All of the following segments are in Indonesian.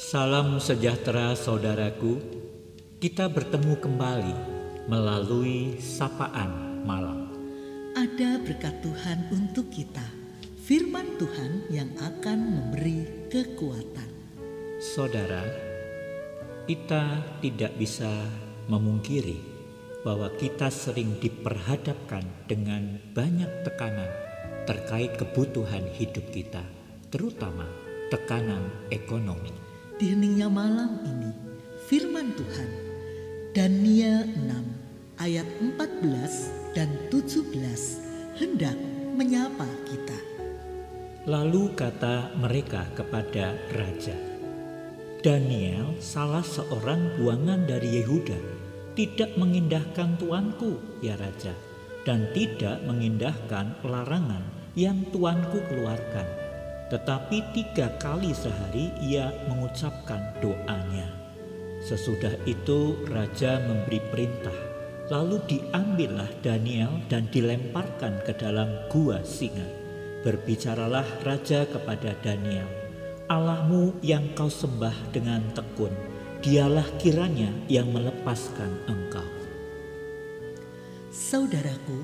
Salam sejahtera saudaraku. Kita bertemu kembali melalui sapaan malam. Ada berkat Tuhan untuk kita. Firman Tuhan yang akan memberi kekuatan. Saudara, kita tidak bisa memungkiri bahwa kita sering diperhadapkan dengan banyak tekanan terkait kebutuhan hidup kita, terutama tekanan ekonomi. Di malam ini, firman Tuhan, Daniel 6 ayat 14 dan 17 hendak menyapa kita. Lalu kata mereka kepada raja, Daniel salah seorang buangan dari Yehuda tidak mengindahkan tuanku ya raja dan tidak mengindahkan larangan yang tuanku keluarkan tetapi tiga kali sehari ia mengucapkan doanya. Sesudah itu raja memberi perintah lalu diambillah Daniel dan dilemparkan ke dalam gua singa. Berbicaralah raja kepada Daniel Allahmu yang kau sembah dengan tekun dialah kiranya yang melepaskan engkau. Saudaraku,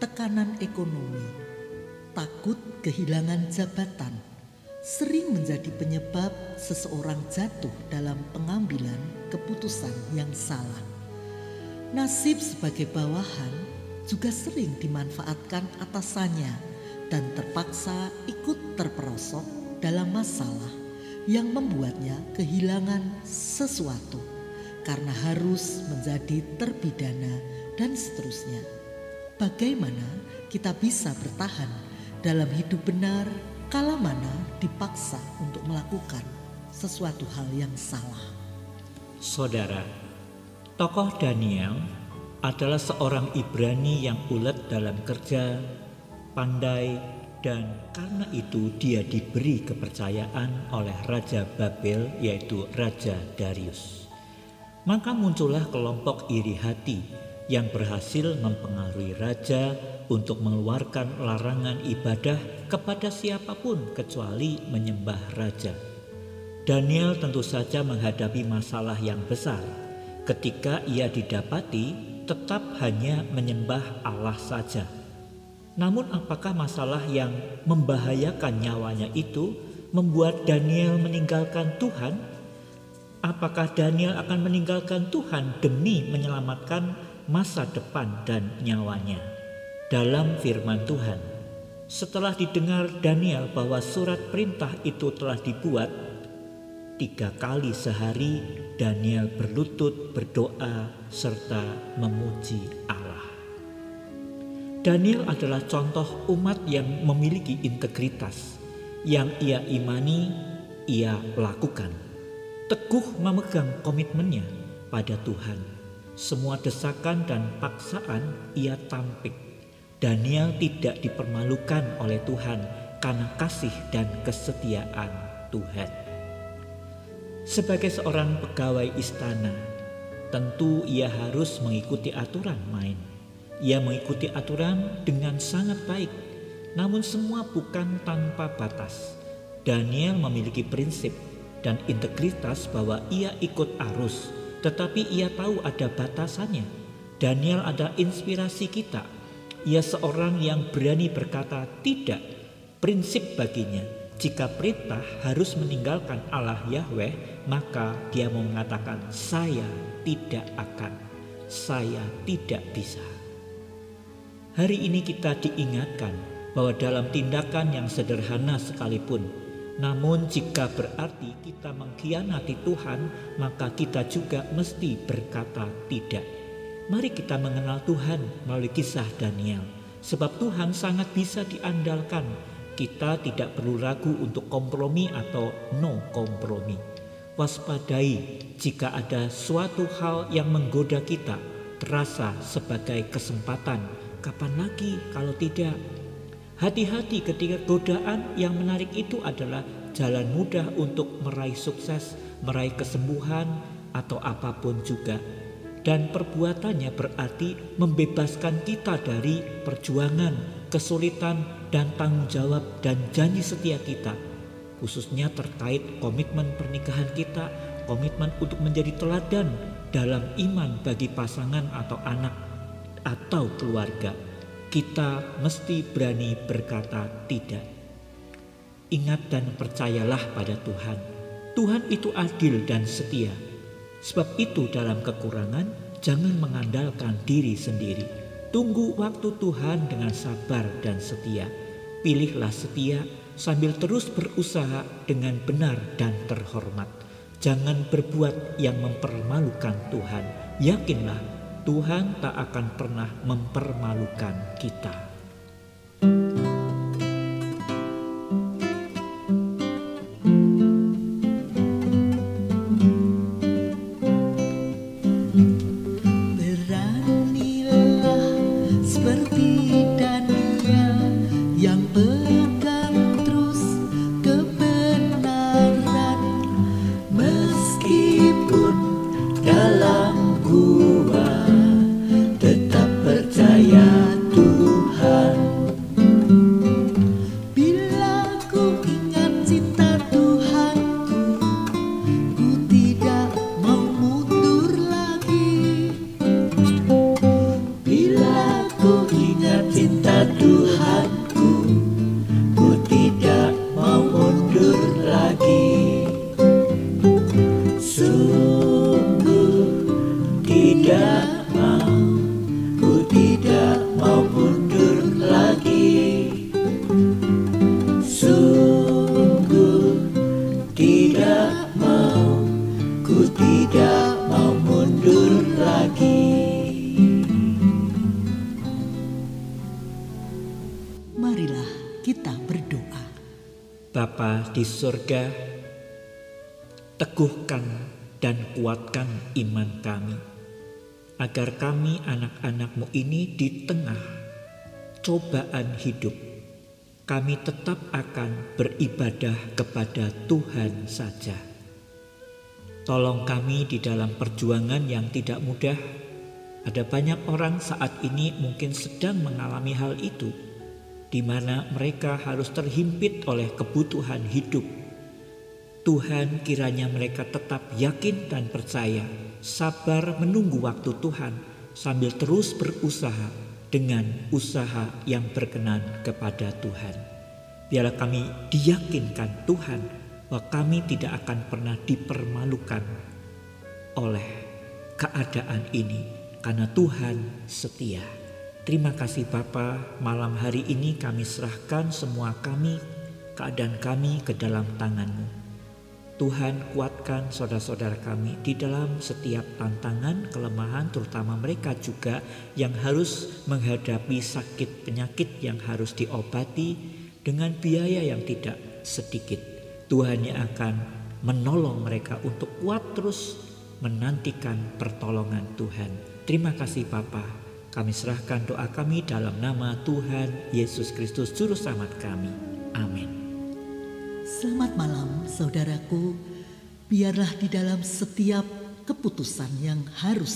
tekanan ekonomi, takut kehilangan jabatan, sering menjadi penyebab seseorang jatuh dalam pengambilan keputusan yang salah. Nasib sebagai bawahan juga sering dimanfaatkan atasannya dan terpaksa ikut terperosok dalam masalah yang membuatnya kehilangan sesuatu karena harus menjadi terpidana dan seterusnya. Bagaimana kita bisa bertahan dalam hidup benar kala mana dipaksa untuk melakukan sesuatu hal yang salah? Saudara, tokoh Daniel adalah seorang Ibrani yang ulet dalam kerja, pandai, dan karena itu dia diberi kepercayaan oleh Raja Babel yaitu Raja Darius. Maka muncullah kelompok iri hati yang berhasil mempengaruhi raja untuk mengeluarkan larangan ibadah kepada siapa pun kecuali menyembah raja. Daniel tentu saja menghadapi masalah yang besar ketika ia didapati tetap hanya menyembah Allah saja. Namun apakah masalah yang membahayakan nyawanya itu membuat Daniel meninggalkan Tuhan? Apakah Daniel akan meninggalkan Tuhan demi menyelamatkan masa depan dan nyawanya. Dalam firman Tuhan, setelah didengar Daniel bahwa surat perintah itu telah dibuat, tiga kali sehari Daniel berlutut berdoa serta memuji Allah. Daniel adalah contoh umat yang memiliki integritas, yang ia imani, ia lakukan. Teguh memegang komitmennya pada Tuhan semua desakan dan paksaan ia tampik. Daniel tidak dipermalukan oleh Tuhan karena kasih dan kesetiaan Tuhan. Sebagai seorang pegawai istana, tentu ia harus mengikuti aturan main. Ia mengikuti aturan dengan sangat baik, namun semua bukan tanpa batas. Daniel memiliki prinsip dan integritas bahwa ia ikut arus tetapi ia tahu ada batasannya. Daniel ada inspirasi kita. Ia seorang yang berani berkata tidak. Prinsip baginya, jika perintah harus meninggalkan Allah Yahweh, maka dia mau mengatakan saya tidak akan, saya tidak bisa. Hari ini kita diingatkan bahwa dalam tindakan yang sederhana sekalipun namun jika berarti kita mengkhianati Tuhan, maka kita juga mesti berkata tidak. Mari kita mengenal Tuhan melalui kisah Daniel. Sebab Tuhan sangat bisa diandalkan. Kita tidak perlu ragu untuk kompromi atau no kompromi. Waspadai jika ada suatu hal yang menggoda kita, terasa sebagai kesempatan. Kapan lagi kalau tidak? Hati-hati ketika godaan yang menarik itu adalah jalan mudah untuk meraih sukses, meraih kesembuhan, atau apa pun juga. Dan perbuatannya berarti membebaskan kita dari perjuangan, kesulitan, dan tanggung jawab dan janji setia kita. khususnya terkait komitmen pernikahan kita, komitmen untuk menjadi teladan dalam iman bagi pasangan atau anak atau keluarga. Kita mesti berani berkata tidak. Ingat dan percayalah pada Tuhan. Tuhan itu adil dan setia. Sebab itu dalam kekurangan jangan mengandalkan diri sendiri. Tunggu waktu Tuhan dengan sabar dan setia. Pilihlah setia sambil terus berusaha dengan benar dan terhormat. Jangan berbuat yang mempermalukan Tuhan. Yakinlah Tuhan tak akan pernah mempermalukan kita. Bapa di surga, teguhkan dan kuatkan iman kami, agar kami anak-anakmu ini di tengah cobaan hidup, kami tetap akan beribadah kepada Tuhan saja. Tolong kami di dalam perjuangan yang tidak mudah. Ada banyak orang saat ini mungkin sedang mengalami hal itu di mana mereka harus terhimpit oleh kebutuhan hidup. Tuhan kiranya mereka tetap yakin dan percaya, sabar menunggu waktu Tuhan sambil terus berusaha dengan usaha yang berkenan kepada Tuhan. Biarlah kami diyakinkan Tuhan bahwa kami tidak akan pernah dipermalukan oleh keadaan ini karena Tuhan setia. Terima kasih Bapa, malam hari ini kami serahkan semua kami, keadaan kami ke dalam tanganmu. Tuhan kuatkan saudara-saudara kami di dalam setiap tantangan, kelemahan, terutama mereka juga yang harus menghadapi sakit penyakit yang harus diobati dengan biaya yang tidak sedikit. Tuhan yang akan menolong mereka untuk kuat terus menantikan pertolongan Tuhan. Terima kasih Bapak. Kami serahkan doa kami dalam nama Tuhan Yesus Kristus Juru Selamat kami. Amin. Selamat malam saudaraku. Biarlah di dalam setiap keputusan yang harus